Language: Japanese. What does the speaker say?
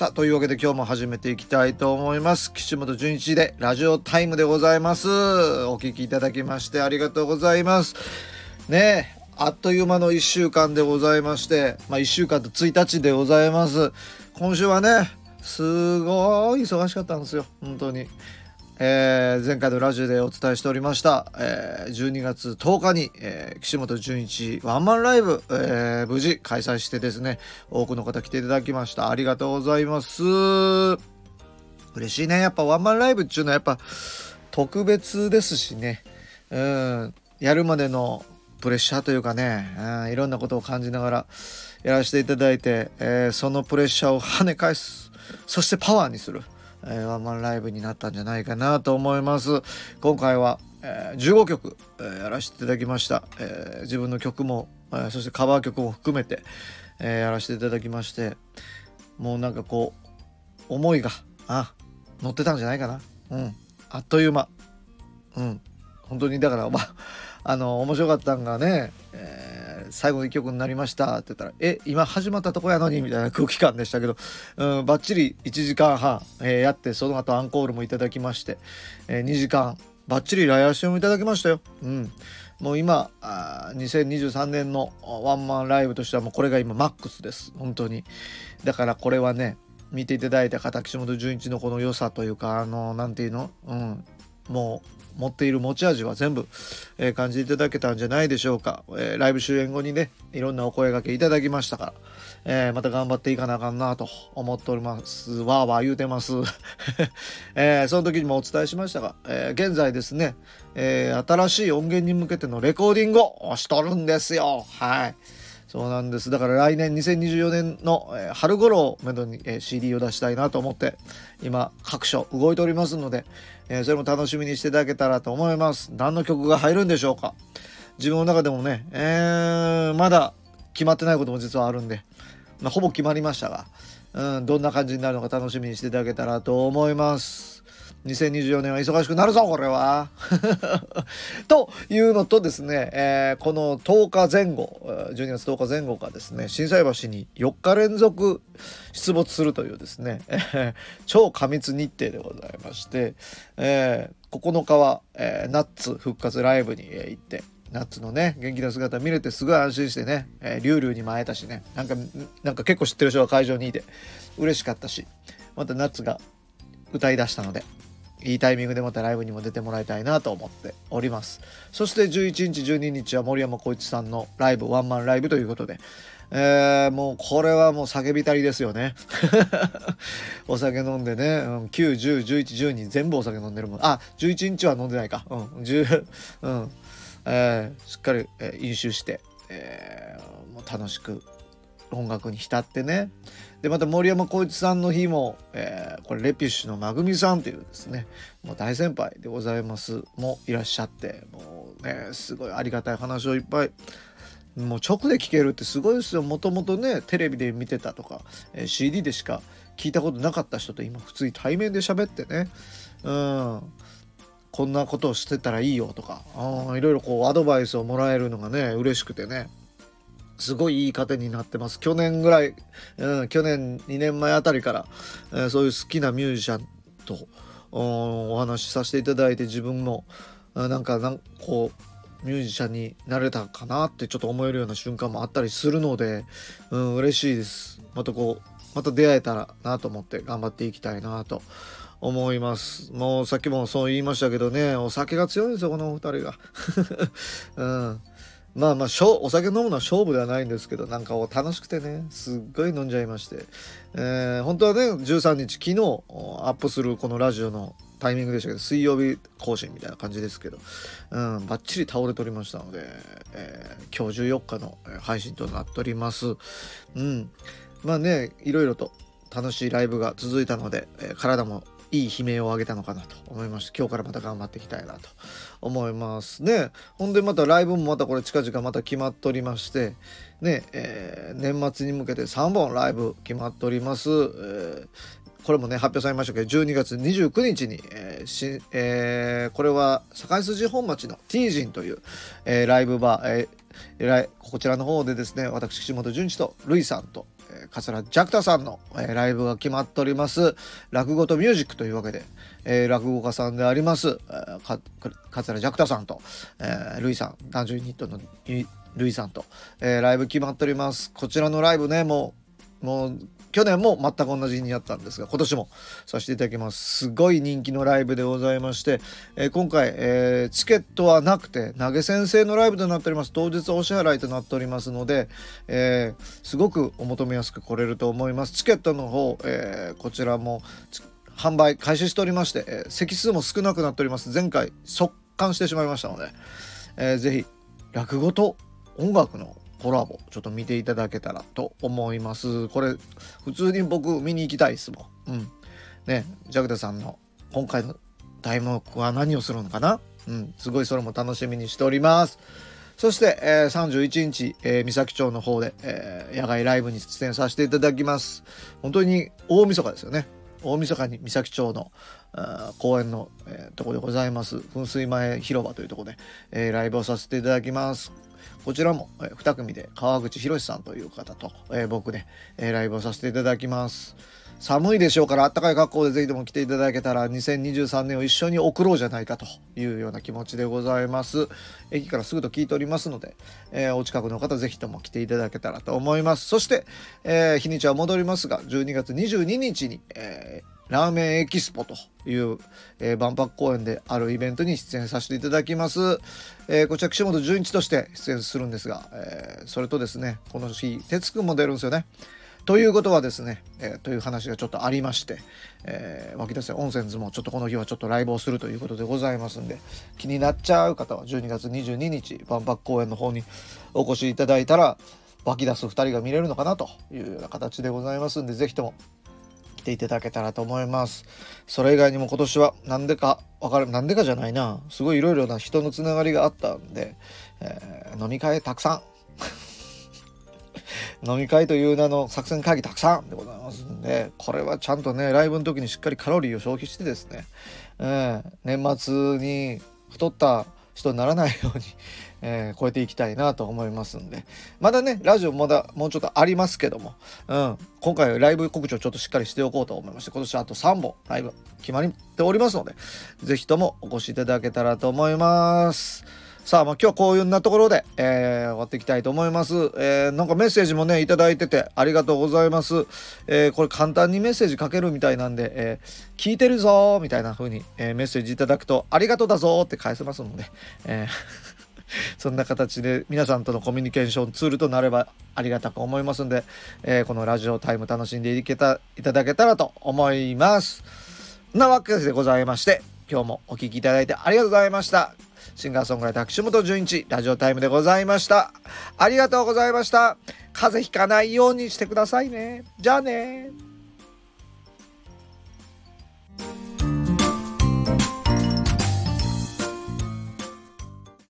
さあというわけで今日も始めていきたいと思います。岸本純一でラジオタイムでございます。お聞きいただきましてありがとうございます。ねえあっという間の1週間でございましてまあ1週間と1日でございます。今週はねすごい忙しかったんですよ。本当に。えー、前回のラジオでお伝えしておりました、えー、12月10日に、えー、岸本純一ワンマンライブ、えー、無事開催してですね多くの方来ていただきました。ありがとうございます。嬉しいね。やっぱワンマンライブっていうのはやっぱ特別ですしね。うん。やるまでのプレッシャーというかね、うん、いろんなことを感じながらやらせていただいて、え、そのプレッシャーを跳ね返す。そしてパワーにする。えー、ワンマンライブになったんじゃないかなと思います。今回は、えー、15曲、えー、やらせていただきました、えー、自分の曲も、えー、そしてカバー曲も含めて、えー、やらせていただきましてもうなんかこう思いがあ乗ってたんじゃないかな。うん。あっという間。うん。本当にだからまああの面白かったんがね、えー、最後の1曲になりました。って言ったら「え今始まったとこやのに」みたいな空気感でしたけど、うん、バッチリ1時間半、えー、やってその後アンコールもいただきまして、えー、2時間バッチリライアションもいただきましたよ。うん。もう今あ2023年のワンマンライブとしてはもうこれが今マックスです。本当に。だからこれはね見ていただいた方岸本純一のこの良さというかあの何て言うの？うん。もう持っている持ち味は全部、えー、感じていただけたんじゃないでしょうか、えー、ライブ終演後にねいろんなお声がけいただきましたから、えー、また頑張っていかなあかんなと思っておりますわーわー言うてます、えその時にもお伝えしましたが、え現在ですね、え新しい音源に向けてのレコーディングをしとるんですよ。はい。そうなんです。だから来年2024年の、えー、春頃をめどに、えー、CD を出したいなと思って今各所動いておりますので、えー、それも楽しみにしていただけたらと思います。何の曲が入るんでしょうか自分の中でもね、えー、まだ決まってないことも実はあるんで、まあ、ほぼ決まりましたが、うん、どんな感じになるのか楽しみにしていただけたらと思います。2024年は忙しくなるぞこれは というのとですね、えー、この10日前後12月10日前後がですね心斎橋に4日連続出没するというですね、超過密日程でございまして、えー、9日は、えー、ナッツ復活ライブに行ってナッツのね元気な姿見れてすごい安心してね、えー、リュウリュウにも会えたしね。なんかなんか結構知ってる人が会場にいて嬉しかったしまたナッツが歌い出したのでいいタイミングでまたライブにも出てもらいたいなと思っております。そして11日12日は森山浩一さんのライブワンマンライブということでえー、もうこれはもう叫びたりですよね。お酒飲んでね、うん、9、10、11、12全部お酒飲んでるもん。あ11日は飲んでないか。うん10うん。えー、しっかり、えー、飲酒して、えー、もう楽しく音楽に浸ってね。でまた森山浩一さんの日も、えー、これレピュッシュのまぐみさんというですね。もう大先輩でございます。もいらっしゃってもうねすごいありがたい話をいっぱい。もう直で聞けるってすごいですよ。もともとねテレビで見てたとか、えー、CD でしか聞いたことなかった人と今普通に対面で喋ってね。うん。こんなことをしてたらいいよとかいろいろこうアドバイスをもらえるのがね嬉しくてね。すごいいい糧になってます。去年ぐらい、うん、去年2年前あたりから、えー、そういう好きなミュージシャンとお話しさせていただいて自分もなんかなんこうミュージシャンになれたかなってちょっと思えるような瞬間もあったりするので、うん、嬉しいです。またこうまた出会えたらなと思って頑張っていきたいなと思います。もうさっきもそう言いましたけどねお酒が強いんですよこのお二人が。うん。まあまあお酒飲むのは勝負ではないんですけどなんか楽しくてねすっごい飲んじゃいまして、えー、本当はね13日昨日アップするこのラジオのタイミングでしたけど水曜日更新みたいな感じですけど、うん、バッチリ倒れておりましたので、えー、今日14日の配信となっております。うん、まあねいろいろと楽しいライブが続いたので、えー、体もいい悲鳴を上げたのかなと思いまして今日からまた頑張っていきたいなと思いますね。ほんでまたライブもまたこれ近々また決まっておりましてね、えー、年末に向けて3本ライブ決まっております、えーこれもね発表されましたけど12月29日に、えーしえー、これは堺筋本町のティージンという、えー、ライブバー、えー、こちらの方でですね私岸本淳一とルイさんと、桂ジャクタさんの、えー、ライブが決まっております。落語とミュージックというわけで、えー、落語家さんであります、えー、桂ジャクタさんと、えー、ルイさん男女ユニットのルイさんと、えー、ライブ決まっております。こちらのライブねもうもう去年も全く同じになったんですが今年もさせていただきます。すごい人気のライブでございまして、えー、今回、えー、チケットはなくて投げ先生のライブとなっております。当日お支払いとなっておりますので、えー、すごくお求めやすく来れると思います。チケットの方、えこちらも販売開始しておりまして、え席数も少なくなっております。前回速乾してしまいましたので、えー、ぜひ落語と音楽のコラボちょっと見ていただけたらと思います。これ普通に僕見に行きたいですもん。うん。ねジャクダさんの今回の題目は何をするのかな？うん。すごいそれも楽しみにしております。そして、えー、31日、えー、三崎町の方で、えー、野外ライブに出演させていただきます。本当に大晦日ですよね。大晦日に三崎町の公園の、えー、とこでございます。噴水前広場というとこで、えー、ライブをさせていただきます。こちらも、え、2組で川口博さんという方と、え、僕で、え、ライブをさせていただきます。寒いでしょうからあったかい格好でぜひとも来ていただけたら2023年を一緒に送ろうじゃないかというような気持ちでございます。駅からすぐと聞いておりますので、えー、お近くの方ぜひとも来ていただけたらと思います。そして、えー、日にちは戻りますが12月22日に、えラーメンエキスポという、えー、万博公園であるイベントに出演させていただきます。えー、こちら岸本純一として出演するんですが、えー、それとですね、この日、哲くんも出るんですよね。ということはですね、えー、という話がちょっとありまして、えー、湧き出せ温泉図もちょっとこの日はちょっとライブをするということでございますんで、気になっちゃう方は12月22日、万博公園の方にお越しいただいたら、湧き出す2人が見れるのかなというような形でございますんで、是非とも来ていただけたらと思います。それ以外にも今年は何でかわかる、なんでかじゃないな。すごいいろいろな人のつながりがあったんで、えー、飲み会たくさん。飲み会という名の作戦会議たくさんでございますんで、これはちゃんとね、ライブの時にしっかりカロリーを消費してですね、えー、年末に太った人にならないように、えー、超えていきたいなと思いますんでまだねラジオまだもうちょっとありますけども、うん、今回はライブ告知をちょっとしっかりしておこうと思いまして今年あと3本ライブ決まっておりますので是非ともお越しいただけたらと思います。さあ、まあ、今日こういうなところで、えー、終わっていきたいと思います。えー、なんかメッセージもね、いただいててありがとうございます。えー、これ簡単にメッセージ書けるみたいなんで、えー、聞いてるぞみたいな風に、えー、メッセージいただくと、ありがとうだぞって返せますので、えー そんな形で皆さんとのコミュニケーションツールとなればありがたく思いますんで、えー、このラジオタイム楽しんでいけたいただけたらと思います。なわけでございまして今日もお聴きいただいてありがとうございました。シンガーソングライター岸本純一ラジオタイムでございました。ありがとうございました。風邪ひかないようにしてくださいね。じゃあね